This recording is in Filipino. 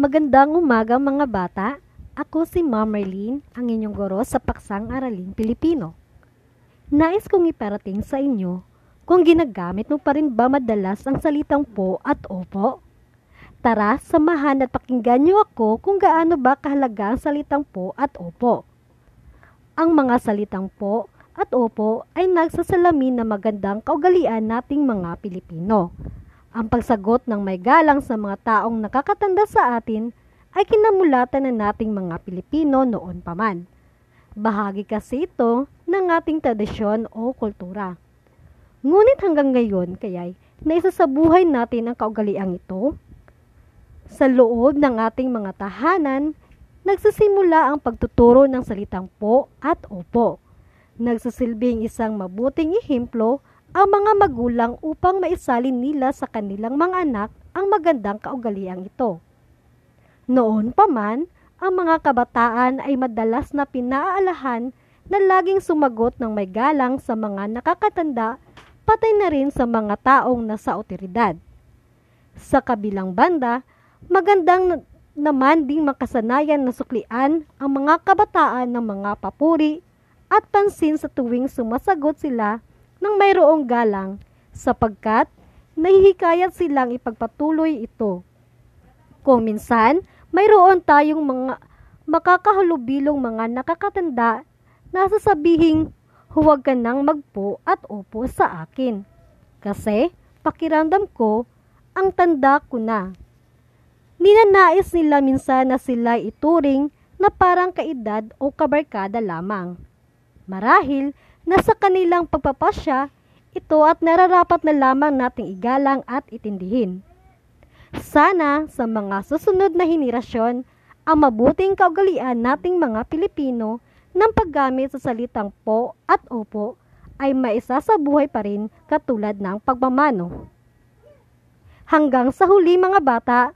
Magandang umaga mga bata. Ako si Ma'am Marlene, ang inyong guro sa Paksang Araling Pilipino. Nais kong iparating sa inyo kung ginagamit mo pa rin ba madalas ang salitang po at opo. Tara, samahan at pakinggan niyo ako kung gaano ba kahalaga ang salitang po at opo. Ang mga salitang po at opo ay nagsasalamin na magandang kaugalian nating mga Pilipino. Ang pagsagot ng may galang sa mga taong nakakatanda sa atin ay kinamulatan na nating mga Pilipino noon pa man. Bahagi kasi ito ng ating tradisyon o kultura. Ngunit hanggang ngayon kaya'y naisa sa buhay natin ang kaugaliang ito. Sa loob ng ating mga tahanan, nagsisimula ang pagtuturo ng salitang po at opo. Nagsasilbing isang mabuting ehemplo ang mga magulang upang maisalin nila sa kanilang mga anak ang magandang kaugaliang ito. Noon pa man, ang mga kabataan ay madalas na pinaaalahan na laging sumagot ng may galang sa mga nakakatanda, patay na rin sa mga taong nasa otoridad. Sa kabilang banda, magandang naman ding makasanayan na suklian ang mga kabataan ng mga papuri at pansin sa tuwing sumasagot sila ng mayroong galang sapagkat nahihikayat silang ipagpatuloy ito. Kung minsan, mayroon tayong mga makakahalubilong mga nakakatanda na sasabihing huwag ka nang magpo at upo sa akin. Kasi pakiramdam ko, ang tanda ko na. Ninanais nila minsan na sila ituring na parang kaedad o kabarkada lamang. Marahil, nasa kanilang pagpapasya ito at nararapat na lamang nating igalang at itindihin. Sana sa mga susunod na henerasyon, ang mabuting kaugalian nating mga Pilipino ng paggamit sa salitang po at opo ay maisa sa buhay pa rin katulad ng pagmamano. Hanggang sa huli mga bata,